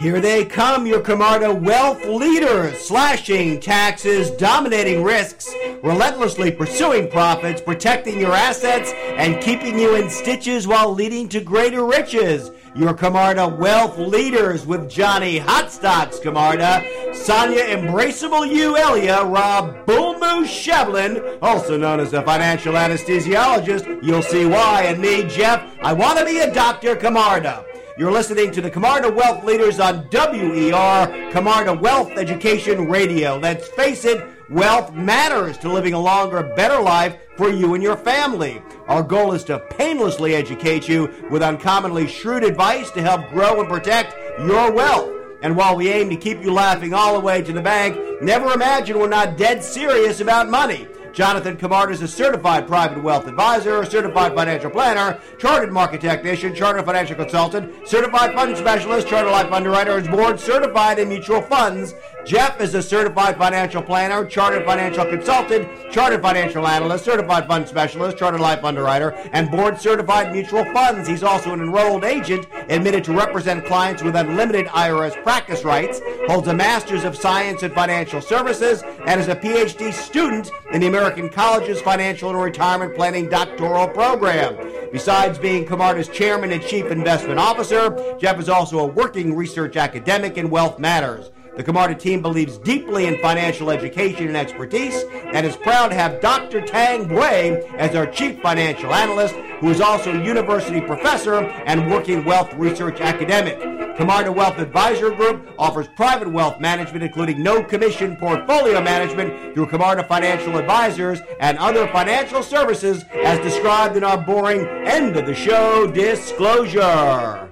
Here they come, your Camarda wealth leaders, slashing taxes, dominating risks, relentlessly pursuing profits, protecting your assets, and keeping you in stitches while leading to greater riches. Your Camarda wealth leaders with Johnny Hot Stocks Camarda, Sonia Embraceable You Elia, Rob Bullmoo Shevlin, also known as the financial anesthesiologist. You'll see why. And me, Jeff, I want to be a Dr. Camarda. You're listening to the Camarda Wealth Leaders on WER, Camarda Wealth Education Radio. Let's face it, wealth matters to living a longer, better life for you and your family. Our goal is to painlessly educate you with uncommonly shrewd advice to help grow and protect your wealth. And while we aim to keep you laughing all the way to the bank, never imagine we're not dead serious about money. Jonathan Camarda is a certified private wealth advisor, certified financial planner, chartered market technician, chartered financial consultant, certified fund specialist, chartered life underwriter, is board certified in mutual funds. Jeff is a certified financial planner, chartered financial consultant, chartered financial analyst, certified fund specialist, chartered life underwriter, and board certified mutual funds. He's also an enrolled agent admitted to represent clients with unlimited IRS practice rights, holds a master's of science in financial services, and is a PhD student in the American College's Financial and Retirement Planning doctoral program. Besides being Camarda's chairman and chief investment officer, Jeff is also a working research academic in wealth matters. The Camarda team believes deeply in financial education and expertise and is proud to have Dr. Tang Wei as our chief financial analyst, who is also a university professor and working wealth research academic. Camarda Wealth Advisor Group offers private wealth management, including no commission portfolio management through Camarda Financial Advisors and other financial services as described in our boring end of the show disclosure.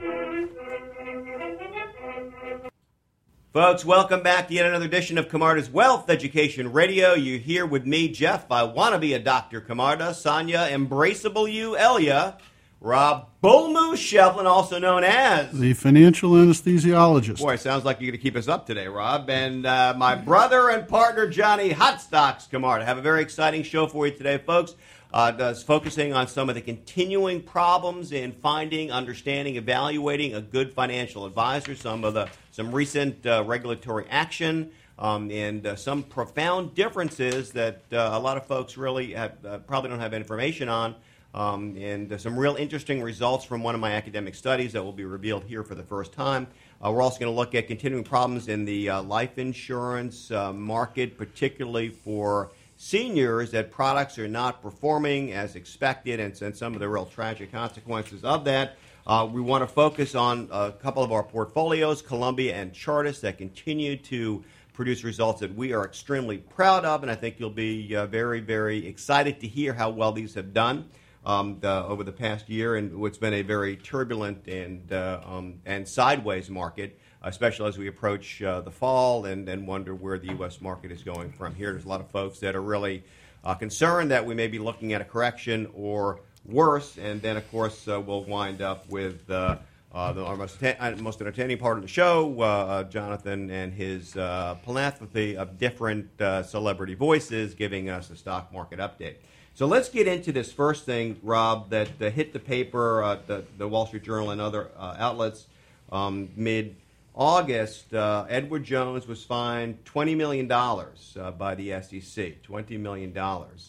Folks, welcome back to yet another edition of Camarda's Wealth Education Radio. You're here with me, Jeff. I want to be a Dr. Camarda, Sonia Embraceable You, Elia, Rob Bullmoo Shevlin, also known as the financial anesthesiologist. Boy, sounds like you're going to keep us up today, Rob. And uh, my brother and partner, Johnny Hot Stocks Camarda. have a very exciting show for you today, folks. Uh, does focusing on some of the continuing problems in finding, understanding, evaluating a good financial advisor, some of the some recent uh, regulatory action, um, and uh, some profound differences that uh, a lot of folks really have, uh, probably don't have information on. Um, and some real interesting results from one of my academic studies that will be revealed here for the first time. Uh, we're also going to look at continuing problems in the life insurance market, particularly for seniors that products are not performing as expected and, and some of the real tragic consequences of that. Uh, we want to focus on a couple of our portfolios, Columbia and Chartis, that continue to produce results that we are extremely proud of, and I think you'll be uh, very, very excited to hear how well these have done um, the, over the past year in what's been a very turbulent and, uh, um, and sideways market especially as we approach uh, the fall and, and wonder where the U.S. market is going from here. There's a lot of folks that are really uh, concerned that we may be looking at a correction or worse, and then, of course, uh, we'll wind up with uh, uh, the, most, most, entertaining part of the show, Jonathan and his philanthropy of different celebrity voices giving us a stock market update. So let's get into this first thing, Rob, that hit the paper, the, the, Wall Street Journal, and other outlets um, mid August, uh, Edward Jones was fined $20 million uh, by the SEC. $20 million.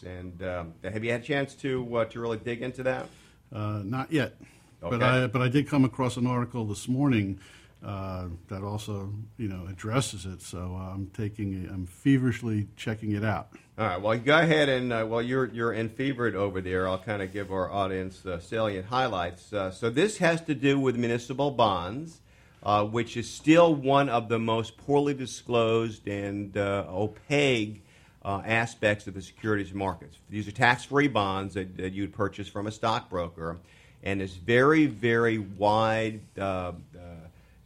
And um, have you had a chance to, uh, to really dig into that? Uh, not yet. Okay. But, I, but I did come across an article this morning uh, that also you know addresses it. So I'm taking, I'm feverishly checking it out. All right. Well, go ahead and uh, while you're you're enfevered over there, I'll kind of give our audience uh, salient highlights. Uh, so this has to do with municipal bonds uh, which is still one of the most poorly disclosed and uh, opaque uh, aspects of the securities markets. These are tax free bonds that, that, you'd purchase from a stockbroker, and there's very, very wide uh, uh,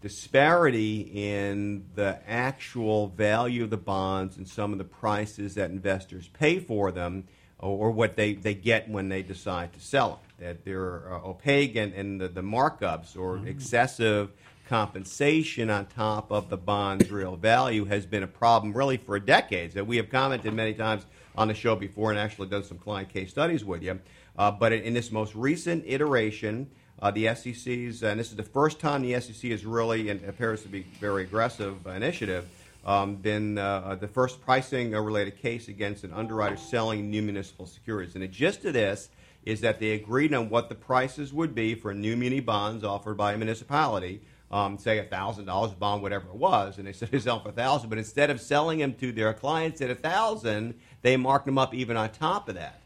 disparity in the actual value of the bonds and some of the prices that investors pay for them or, what they, they get when they decide to sell them. That they're uh, opaque and, and the, the markups or mm-hmm. excessive compensation on top of the bond's real value has been a problem really for decades that we have commented many times on the show before and actually done some client case studies with you. Uh, but in, in, this most recent iteration, Uh, the SEC's, and this is the first time the SEC has really, and appears to be very aggressive initiative, um, been uh, the first pricing related case against an underwriter selling new municipal securities. And the gist of this is that they agreed on what the prices would be for new muni bonds offered by a municipality um, say a thousand dollars bond, whatever it was, and they said they sell for a thousand. But instead of selling them to their clients at a thousand, they marked them up even on top of that.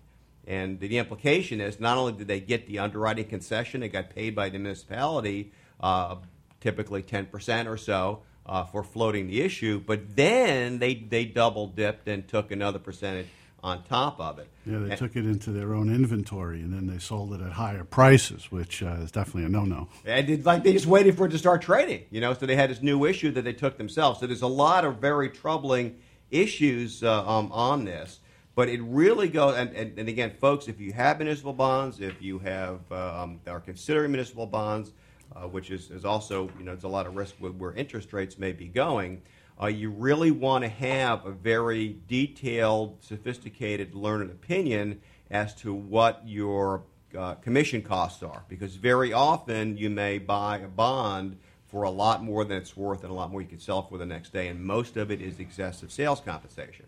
And the implication is not only did they get the underwriting concession, they got paid by the municipality, uh, typically 10% or so, uh, for floating the issue, but then they, they double dipped and took another percentage on top of it. Yeah, they and, took it into their own inventory and then they sold it at higher prices, which uh, is definitely a no-no. And it, like they just waited for it to start trading, you know. So they had this new issue that they took themselves. So there's a lot of very troubling issues uh, um, on this. But it really goes, and, and, and, again, folks, if you have municipal bonds, if you have uh, um, are considering municipal bonds, uh, which is, is also, you know, there's a lot of risk with where interest rates may be going you really want to have a very detailed, sophisticated, learned opinion as to what your uh, commission costs are. Because very often you may buy a bond for a lot more than it's worth and a lot more you can sell for the next day, and most of it is excessive sales compensation.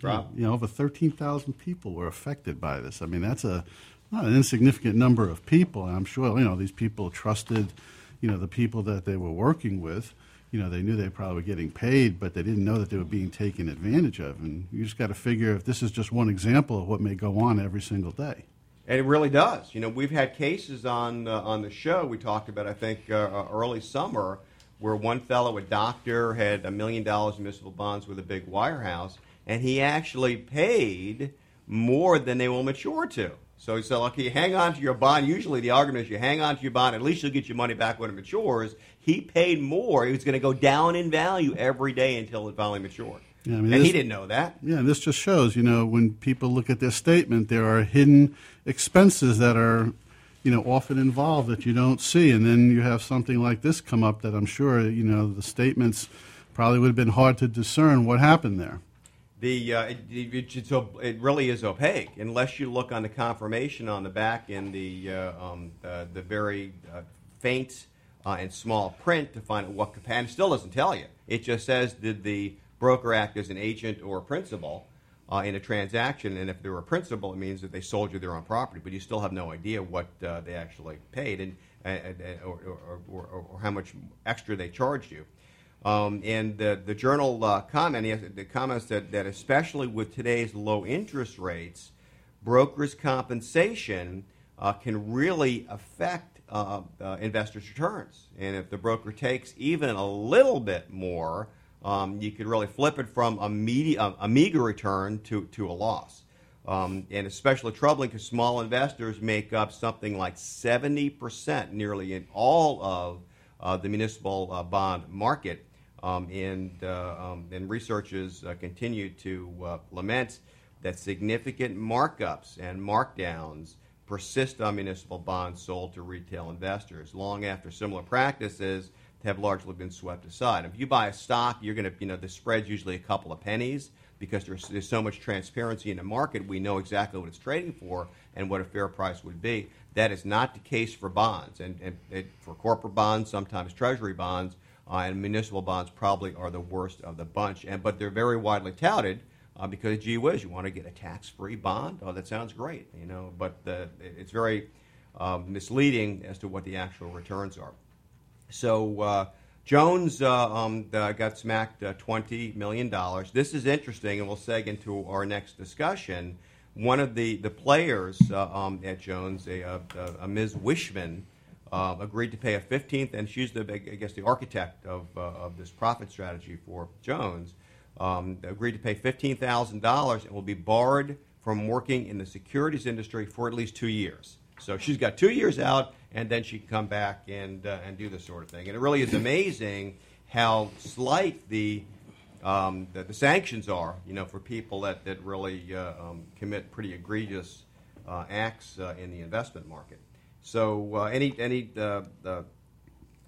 Rob? You know, over 13,000 people were affected by this. I mean, that's a not an insignificant number of people. And I'm sure, you know, these people trusted, you know, the people that they were working with you know, they knew they probably were getting paid, but they didn't know that they were being taken advantage of. And you just got to figure if this is just one example of what may go on every single day. And it really does. You know, we've had cases on uh, on the show. We talked about, I think, uh, uh early summer, where one fellow, a doctor, had a million dollars in municipal bonds with a big wirehouse, and he actually paid more than they will mature to. So he said, okay, hang on to your bond. Usually the argument is you hang on to your bond, at least you'll get your money back when it matures. He paid more. He was going to go down in value every day until it finally matured. Yeah, I mean, and this, he didn't know that. Yeah, this just shows, you know, when people look at this statement, there are hidden expenses that are, you know, often involved that you don't see. And then you have something like this come up that I'm sure, you know, the statements probably would have been hard to discern what happened there the uh, it, it, it, really is opaque unless you look on the confirmation on the back in the uh, um, uh, the very uh, faint uh, and small print to find out what capacity. Still doesn't tell you. It just says did the broker act as an agent or principal uh, in a transaction, and if they're a principal, it means that they sold you their own property, but you still have no idea what they actually paid and, and or, or, or, or how much extra they charged you. Um, and the, the journal uh, comment, the comments that, that especially with today's low interest rates, brokers' compensation uh, can really affect uh, uh, investors' returns. And if the broker takes even a little bit more, um, you could really flip it from a, media, a meager return to, to a loss. Um, and especially troubling because small investors make up something like 70% nearly in all of uh, the municipal uh, bond market. Um, and, uh, um, and researchers uh, continue to uh, lament that significant markups and markdowns persist on municipal bonds sold to retail investors long after similar practices have largely been swept aside. If you buy a stock, you're going to, you know, the spread's usually a couple of pennies because there's, there's so much transparency in the market. We know exactly what it's trading for and what a fair price would be. That is not the case for bonds. And, and, and for corporate bonds, sometimes treasury bonds, uh, and municipal bonds probably are the worst of the bunch. And but they're very widely touted uh, because gee whiz, you want to get a tax-free bond? Oh, that sounds great, you know. But it's very um, misleading as to what the actual returns are. So. Uh, Jones uh, um, got smacked uh, $20 million. This is interesting, and we'll seg into our next discussion. One of the, the players uh, um, at Jones, a, a, a Ms. Wishman, uh, agreed to pay a 15th, and she's the, I guess, the architect of, uh, of this profit strategy for Jones, um, agreed to pay $15,000 and will be barred from working in the securities industry for at least two years. So she's got two years out, and then she can come back and, uh, and do this sort of thing. And it really is amazing how slight the, um, the, the, sanctions are, you know, for people that, that really uh, um, commit pretty egregious uh, acts uh, in the investment market. So, uh, any any uh,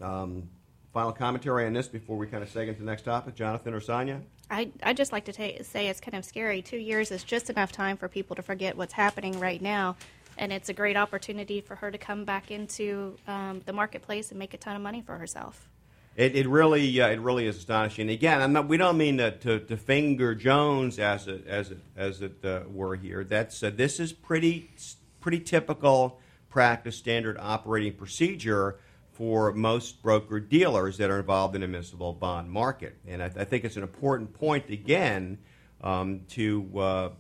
um, final commentary on this before we kind of seg into the next topic, Jonathan or Sonia? I I just like to ta- say it's kind of scary. Two years is just enough time for people to forget what's happening right now. and it's a great opportunity for her to come back into um, the marketplace and make a ton of money for herself. It, it really uh, it really is astonishing. Again, not, we don't mean to, to, to, finger Jones as it as it as it uh, were here. That's uh, this is pretty pretty typical practice, standard operating procedure for most broker dealers that are involved in a municipal bond market. And I, I think it's an important point again um, to uh, uh,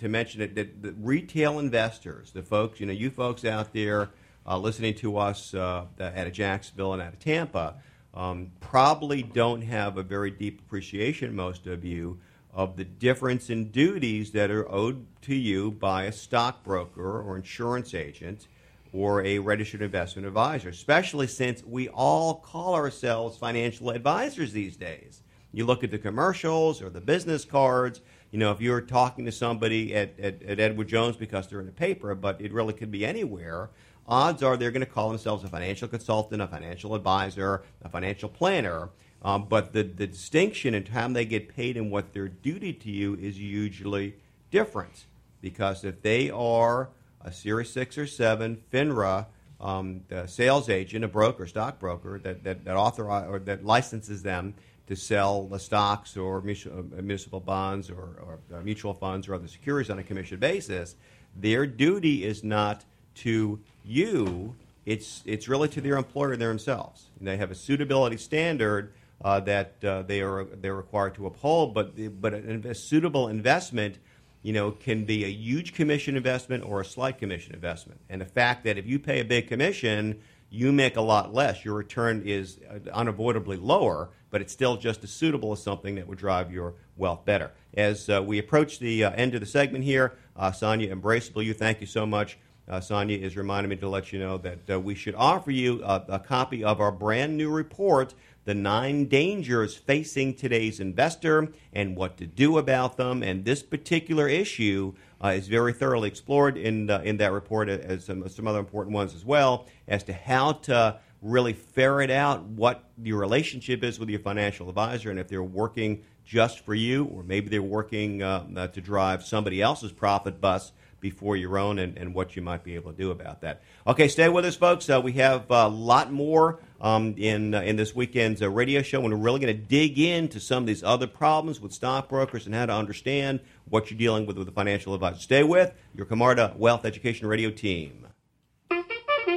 to mention it that the retail investors, the folks, you know, you folks out there uh, listening to us uh, out of Jacksonville and out of Tampa, um, probably don't have a very deep appreciation, most of you, of the difference in duties that are owed to you by a stockbroker or insurance agent or a registered investment advisor, especially since we all call ourselves financial advisors these days. You look at the commercials or the business cards. You know, if you're talking to somebody at, at, at Edward Jones because they're in the paper, but it really could be anywhere, odds are they're going to call themselves a financial consultant, a financial advisor, a financial planner. Um, but the, the distinction in time they get paid and what their duty to you is usually different. Because if they are a Series 6 or 7 FINRA um, sales agent, a broker, stockbroker that, that, that, authorize, or that licenses them to sell the stocks or uh, municipal bonds or, or uh, mutual funds or other securities on a commission basis, their duty is not to you. It's it's really to their employer themselves. And they have a suitability standard uh, that uh, they are they're required to uphold. But but a suitable investment, you know, can be a huge commission investment or a slight commission investment. And the fact that if you pay a big commission, you make a lot less. Your return is uh, unavoidably lower, but it's still just as suitable as something that would drive your wealth better. As uh, we approach the uh, end of the segment here, uh, Sonia Embraceable, you thank you so much. Uh, Sonia is reminding me to let you know that uh, we should offer you a, a copy of our brand new report the nine dangers facing today's investor and what to do about them. And this particular issue uh, is very thoroughly explored in, uh, in that report, as some, some other important ones as well, as to how to really ferret out what your relationship is with your financial advisor and if they're working just for you or maybe they're working uh, uh to drive somebody else's profit bus before your own and, and what you might be able to do about that. Okay, stay with us, folks. Uh, we have a lot more um, in, uh, in this weekend's uh, radio show, and we're really going to dig into some of these other problems with stockbrokers and how to understand what you're dealing with with a financial advisor. Stay with your Camarda Wealth Education Radio team.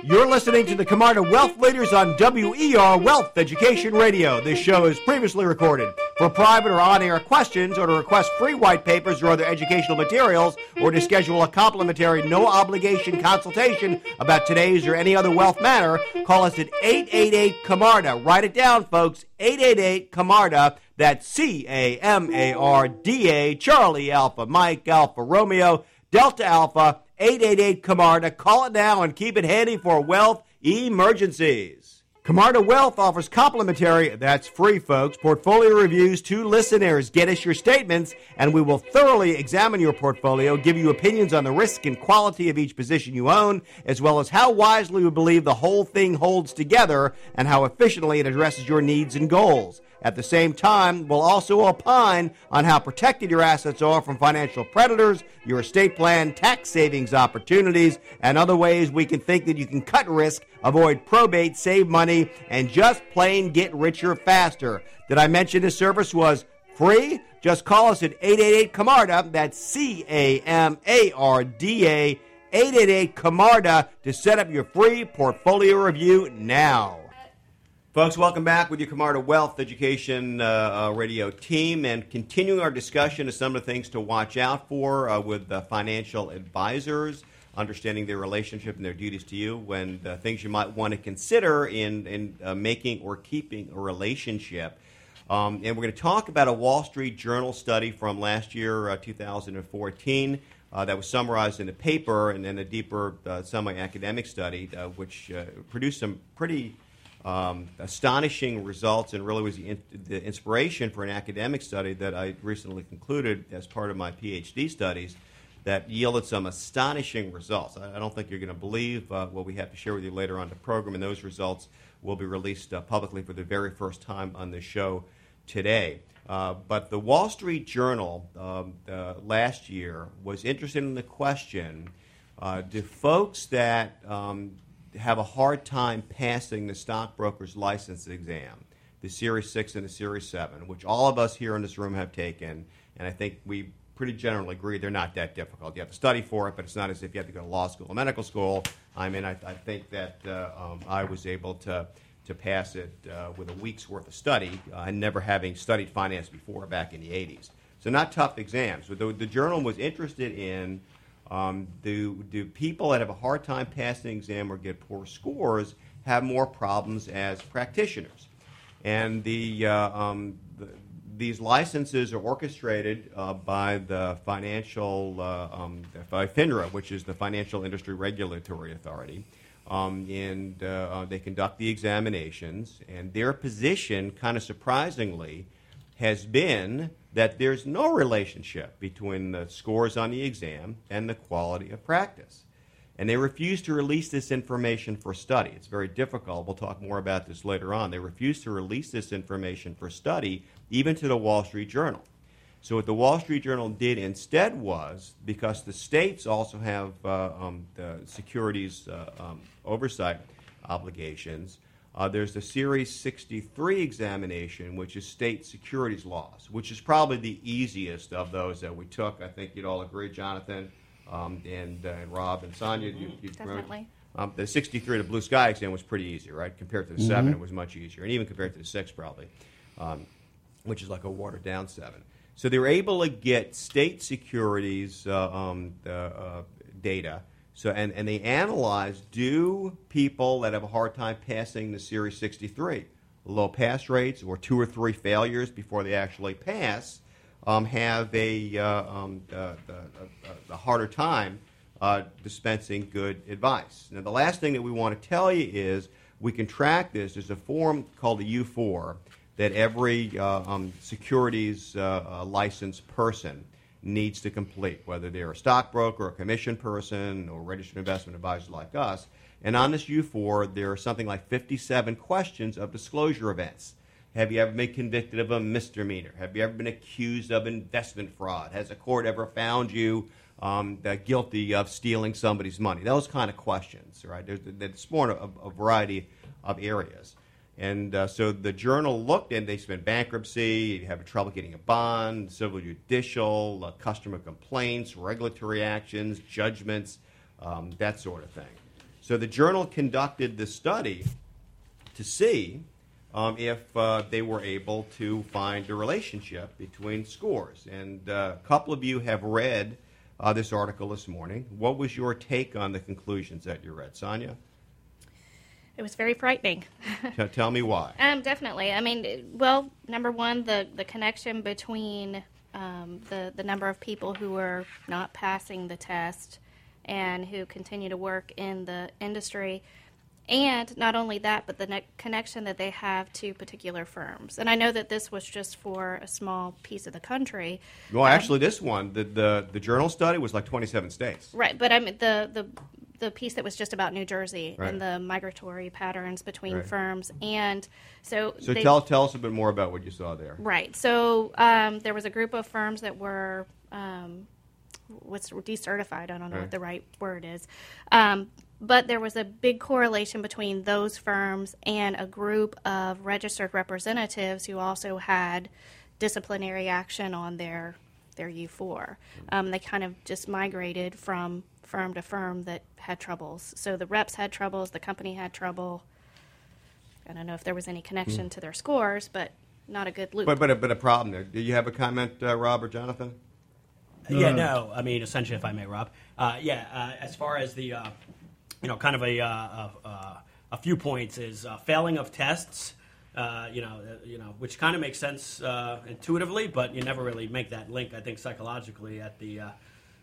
You're listening to the Camarda Wealth Leaders on WER Wealth Education Radio. This show is previously recorded. For private or on air questions, or to request free white papers or other educational materials, or to schedule a complimentary no obligation consultation about today's or any other wealth matter, call us at 888 Camarda. Write it down, folks 888 Camarda. That's C A M A R D A, Charlie Alpha, Mike Alpha, Romeo, Delta Alpha. 888 Camarda. Call it now and keep it handy for wealth emergencies. Camarda Wealth offers complimentary, that's free, folks, portfolio reviews to listeners. Get us your statements, and we will thoroughly examine your portfolio, give you opinions on the risk and quality of each position you own, as well as how wisely we believe the whole thing holds together and how efficiently it addresses your needs and goals. At the same time, we'll also opine on how protected your assets are from financial predators, your estate plan, tax savings opportunities, and other ways we can think that you can cut risk, avoid probate, save money, and just plain get richer faster. Did I mention this service was free? Just call us at 888 Camarda. That's C A M A R D A. 888 Camarda to set up your free portfolio review now. Folks, welcome back with your Camarda Wealth Education uh, uh, radio team and continuing our discussion of some of the things to watch out for uh, with financial advisors, understanding their relationship and their duties to you, when uh, things you might want to consider in, in uh, making or keeping a relationship. Um, and we're going to talk about a Wall Street Journal study from last year, uh, 2014. that was summarized in a paper and then a deeper semi academic study, which produced some pretty um, astonishing results and really was the, in, the, inspiration for an academic study that I recently concluded as part of my PhD studies that yielded some astonishing results. I, don't think you're going to believe uh, what we have to share with you later on the program, and those results will be released uh, publicly for the very first time on the show today. Uh, but the Wall Street Journal um, last year was interested in the question Uh, do folks that um, have a hard time passing the stockbroker's license exam, the Series 6 and the Series 7, which all of us here in this room have taken, and I think we pretty generally agree they're not that difficult. You have to study for it, but it's not as if you have to go to law school or medical school. I mean, I, I think that uh, um, I was able to, to pass it uh, with a week's worth of study, uh, and never having studied finance before back in the 80s. So, not tough exams. But the, the journal was interested in um, do, do people that have a hard time passing an exam or get poor scores have more problems as practitioners? And the, uh, um, the these licenses are orchestrated uh, by the financial, uh, um, by FINRA, which is the Financial Industry Regulatory Authority. Um, and uh, uh they conduct the examinations, and their position, kind of surprisingly, has been that there's no relationship between the scores on the exam and the quality of practice. And they refuse to release this information for study. It's very difficult. We'll talk more about this later on. They refuse to release this information for study, even to the Wall Street Journal. So, what the Wall Street Journal did instead was because the states also have uh, um, the securities uh, um, oversight obligations, uh, there's the Series 63 examination, which is state securities laws, which is probably the easiest of those that we took. I think you'd all agree, Jonathan um, and, uh, and Rob and Sonia. You, you Definitely. Um, the 63, the blue sky exam was pretty easy, right? Compared to the Mm-hmm. 7, it was much easier. And even compared to the 6, probably, um, which is like a watered down 7. So they were able to get state securities uh, um, uh, data. So, and, and they analyzed do people that have a hard time passing the Series 63, low pass rates or two or three failures before they actually pass, um, have a, uh, um, uh, a, a, a harder time uh, dispensing good advice. Now, the last thing that we want to tell you is we can track this. There's a form called the U4 that every uh, um, securities uh, uh, licensed person needs to complete, whether they're a stockbroker, a commission person, or registered investment advisor like us. And on this U4, there are something like 57 questions of disclosure events. Have you ever been convicted of a misdemeanor? Have you ever been accused of investment fraud? Has a court ever found you um, guilty of stealing somebody's money? Those kind of questions, right? There's, there's more a, a variety of areas. And uh, so the journal looked and they spent bankruptcy, have trouble getting a bond, civil judicial, uh, customer complaints, regulatory actions, judgments, um, that sort of thing. So the journal conducted the study to see um, if uh, they were able to find a relationship between scores. And uh, a couple of you have read uh, this article this morning. What was your take on the conclusions that you read, Sonia? It was very frightening. T- tell me why. Um, definitely. I mean, well, number one, the the connection between um, the the number of people who are not passing the test and who continue to work in the industry, and not only that, but the ne- connection that they have to particular firms. And I know that this was just for a small piece of the country, Well, actually, this one, the, the, the journal study was like 27 states. right? But I mean, the the the piece that was just about New Jersey Right. and the migratory patterns between Right. firms, and so So they- tell, tell us a bit more about what you saw there. Right. So um, there was a group of firms that were um, what's decertified. I don't know Right. what the right word is. Um, but there was a big correlation between those firms and a group of registered representatives who also had disciplinary action on their their U4. Um, they kind of just migrated from firm to firm that had troubles. So the reps had troubles, the company had trouble. I don't know if there was any connection to their scores, but not a good loop. But, but, a, but a problem there. Do you have a comment, uh, Rob or Jonathan? Yeah, no. I mean, essentially, if I may, Rob. Uh, yeah, uh, as far as the, uh, you know, kind of a, uh, a, uh, a few points is uh, failing of tests. Uh, you know, uh, you know, which kind of makes sense uh, intuitively, but you never really make that link. I think psychologically at the, uh,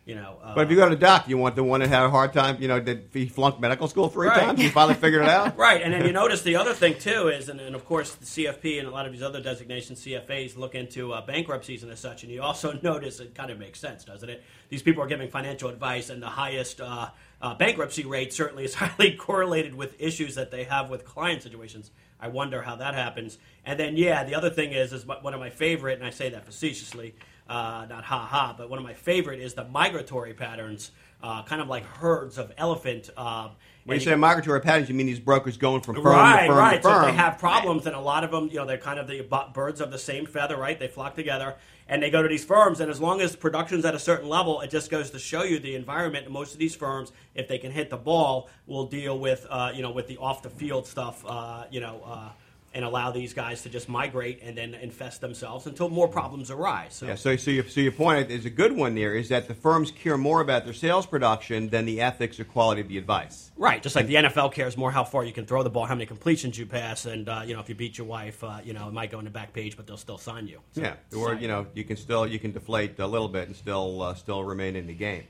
you know. Uh, But if you go to the doc, you want the one that had a hard time, you know, did he flunk medical school three Right. times? You finally figured it out? Right, and then you notice the other thing too is, and, and of course the CFP and a lot of these other designations, CFAs look into uh, bankruptcies and as such, and you also notice it kind of makes sense, doesn't it? These people are giving financial advice, and the highest uh, uh, bankruptcy rate certainly is highly correlated with issues that they have with client situations. I wonder how that happens. And then, yeah, the other thing is, is one of my favorite, and I say that facetiously, uh, not ha ha, but one of my favorite is the migratory patterns, uh, kind of like herds of elephant. Uh, when you say migratory patterns, you mean these brokers going from firm right, to firm right. to firm. So they have problems, and a lot of them, you know, they're kind of the birds of the same feather, right? They flock together, and they go to these firms, and as long as production's at a certain level, it just goes to show you the environment. And most of these firms, if they can hit the ball, will deal with, uh, you know, with the off the field stuff, uh, you know. Uh, and allow these guys to just migrate and then infest themselves until more problems arise. So. Yeah, so, so, your, so your point is a good one there is that the firms care more about their sales production than the ethics or quality of the advice. Right, just like the NFL cares more how far you can throw the ball, how many completions you pass, and uh, you know if you beat your wife, uh, you know it might go in the back page, but they'll still sign you. So, yeah, or you know you can still you can deflate a little bit and still uh, still remain in the game.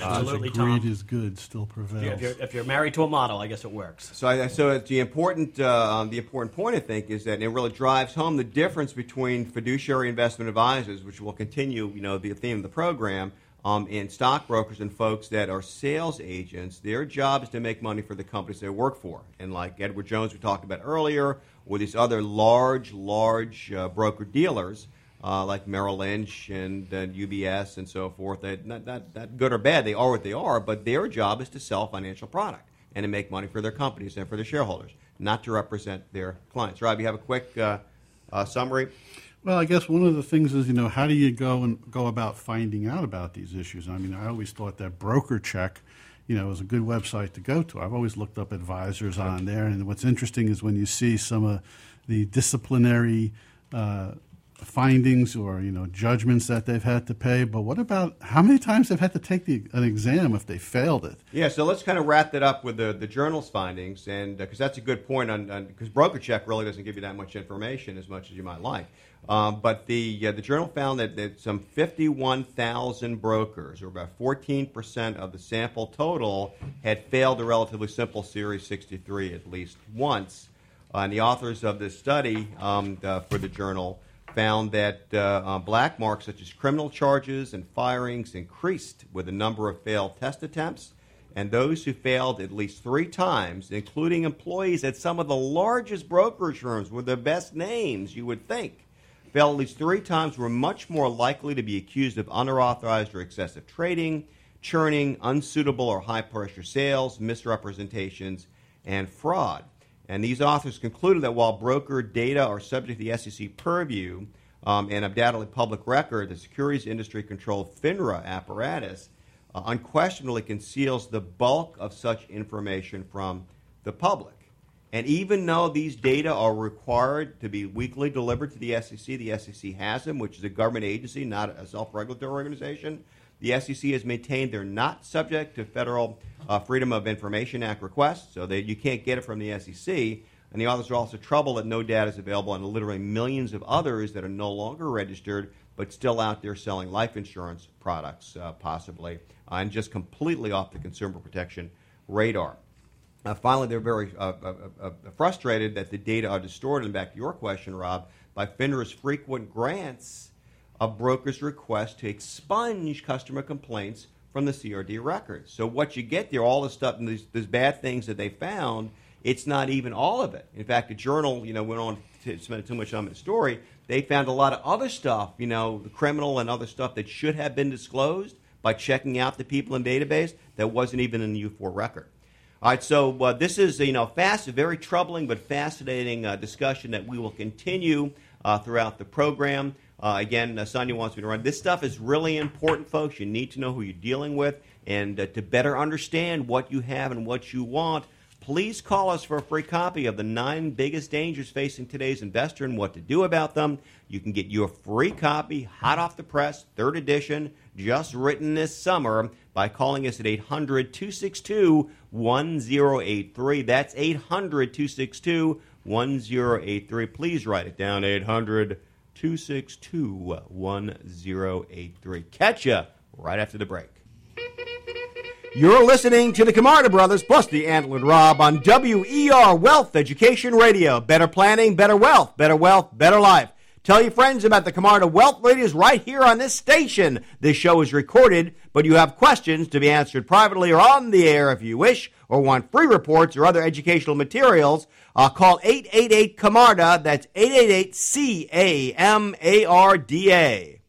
Absolutely, Greed is good still prevails. If you're, if you're, married to a model, I guess it works. So, I, so the important uh, the important point I think is that it really drives home the difference between fiduciary investment advisors, which will continue, you know, the theme of the program, um, and stockbrokers and folks that are sales agents. Their job is to make money for the companies they work for, and like Edward Jones we talked about earlier, or these other large, large uh, broker dealers uh, like Merrill Lynch and uh, UBS and so forth. That not, not, not good or bad, they are what they are, but their job is to sell financial product and to make money for their companies and for their shareholders, not to represent their clients. Rob, you have a quick uh, uh, summary? Well, I guess one of the things is, you know, how do you go and go about finding out about these issues? I mean, I always thought that BrokerCheck, you know, was a good website to go to. I've always looked up advisors on there, and what's interesting is when you see some of the disciplinary uh, findings or you know judgments that they've had to pay but what about how many times they've had to take the, an exam if they failed it? Yeah so let's kind of wrap that up with the, the journal's findings and because uh, that's a good point on because BrokerCheck really doesn't give you that much information as much as you might like. Um, but the uh, the journal found that, that some 51,000 brokers or about 14% of the sample total had failed a relatively simple series 63 at least once. Uh, and the authors of this study um, uh, for the journal found that uh, uh, black marks such as criminal charges and firings increased with the number of failed test attempts, and those who failed at least three times, including employees at some of the largest brokerage firms with the best names you would think, failed at least three times were much more likely to be accused of unauthorized or excessive trading, churning, unsuitable or high pressure sales, misrepresentations, and fraud. And these authors concluded that while broker data are subject to the SEC purview um, and undoubtedly public record, the securities industry controlled FINRA apparatus uh, unquestionably conceals the bulk of such information from the public. And even though these data are required to be weekly delivered to the SEC, the SEC has them, which is a government agency, not a self regulatory organization. The SEC has maintained they're not subject to federal uh, Freedom of Information Act requests, so that you can't get it from the SEC. And the authors are also troubled that no data is available on literally millions of others that are no longer registered but still out there selling life insurance products, uh, possibly, uh, and just completely off the consumer protection radar. Uh, finally, they're very uh, uh, uh, frustrated that the data are distorted. And back to your question, Rob, by FINRA's frequent grants a broker's request to expunge customer complaints from the CRD records. So what you get there, all the stuff and these, these bad things that they found, it's not even all of it. In fact, the journal, you know, went on to spend too much time in the story. They found a lot of other stuff, you know, the criminal and other stuff that should have been disclosed by checking out the people in database that wasn't even in the U4 record. All right, so uh, this is you know fast, very troubling but fascinating uh, discussion that we will continue uh, throughout the program. Uh, again, uh, Sonia wants me to run. This stuff is really important, folks. You need to know who you're dealing with, and uh, to better understand what you have and what you want. Please call us for a free copy of the nine biggest dangers facing today's investor and what to do about them. You can get your free copy, hot off the press, third edition, just written this summer by calling us at 800 262 1083. That's 800 262 1083. Please write it down 800 262 1083. Catch ya right after the break. You're listening to the Camarda Brothers plus the Antlered Rob on WER Wealth Education Radio. Better planning, better wealth, better wealth, better life. Tell your friends about the Camarda Wealth Ladies right here on this station. This show is recorded, but you have questions to be answered privately or on the air if you wish, or want free reports or other educational materials. Uh, call 888 Camarda. That's 888 C A M A R D A.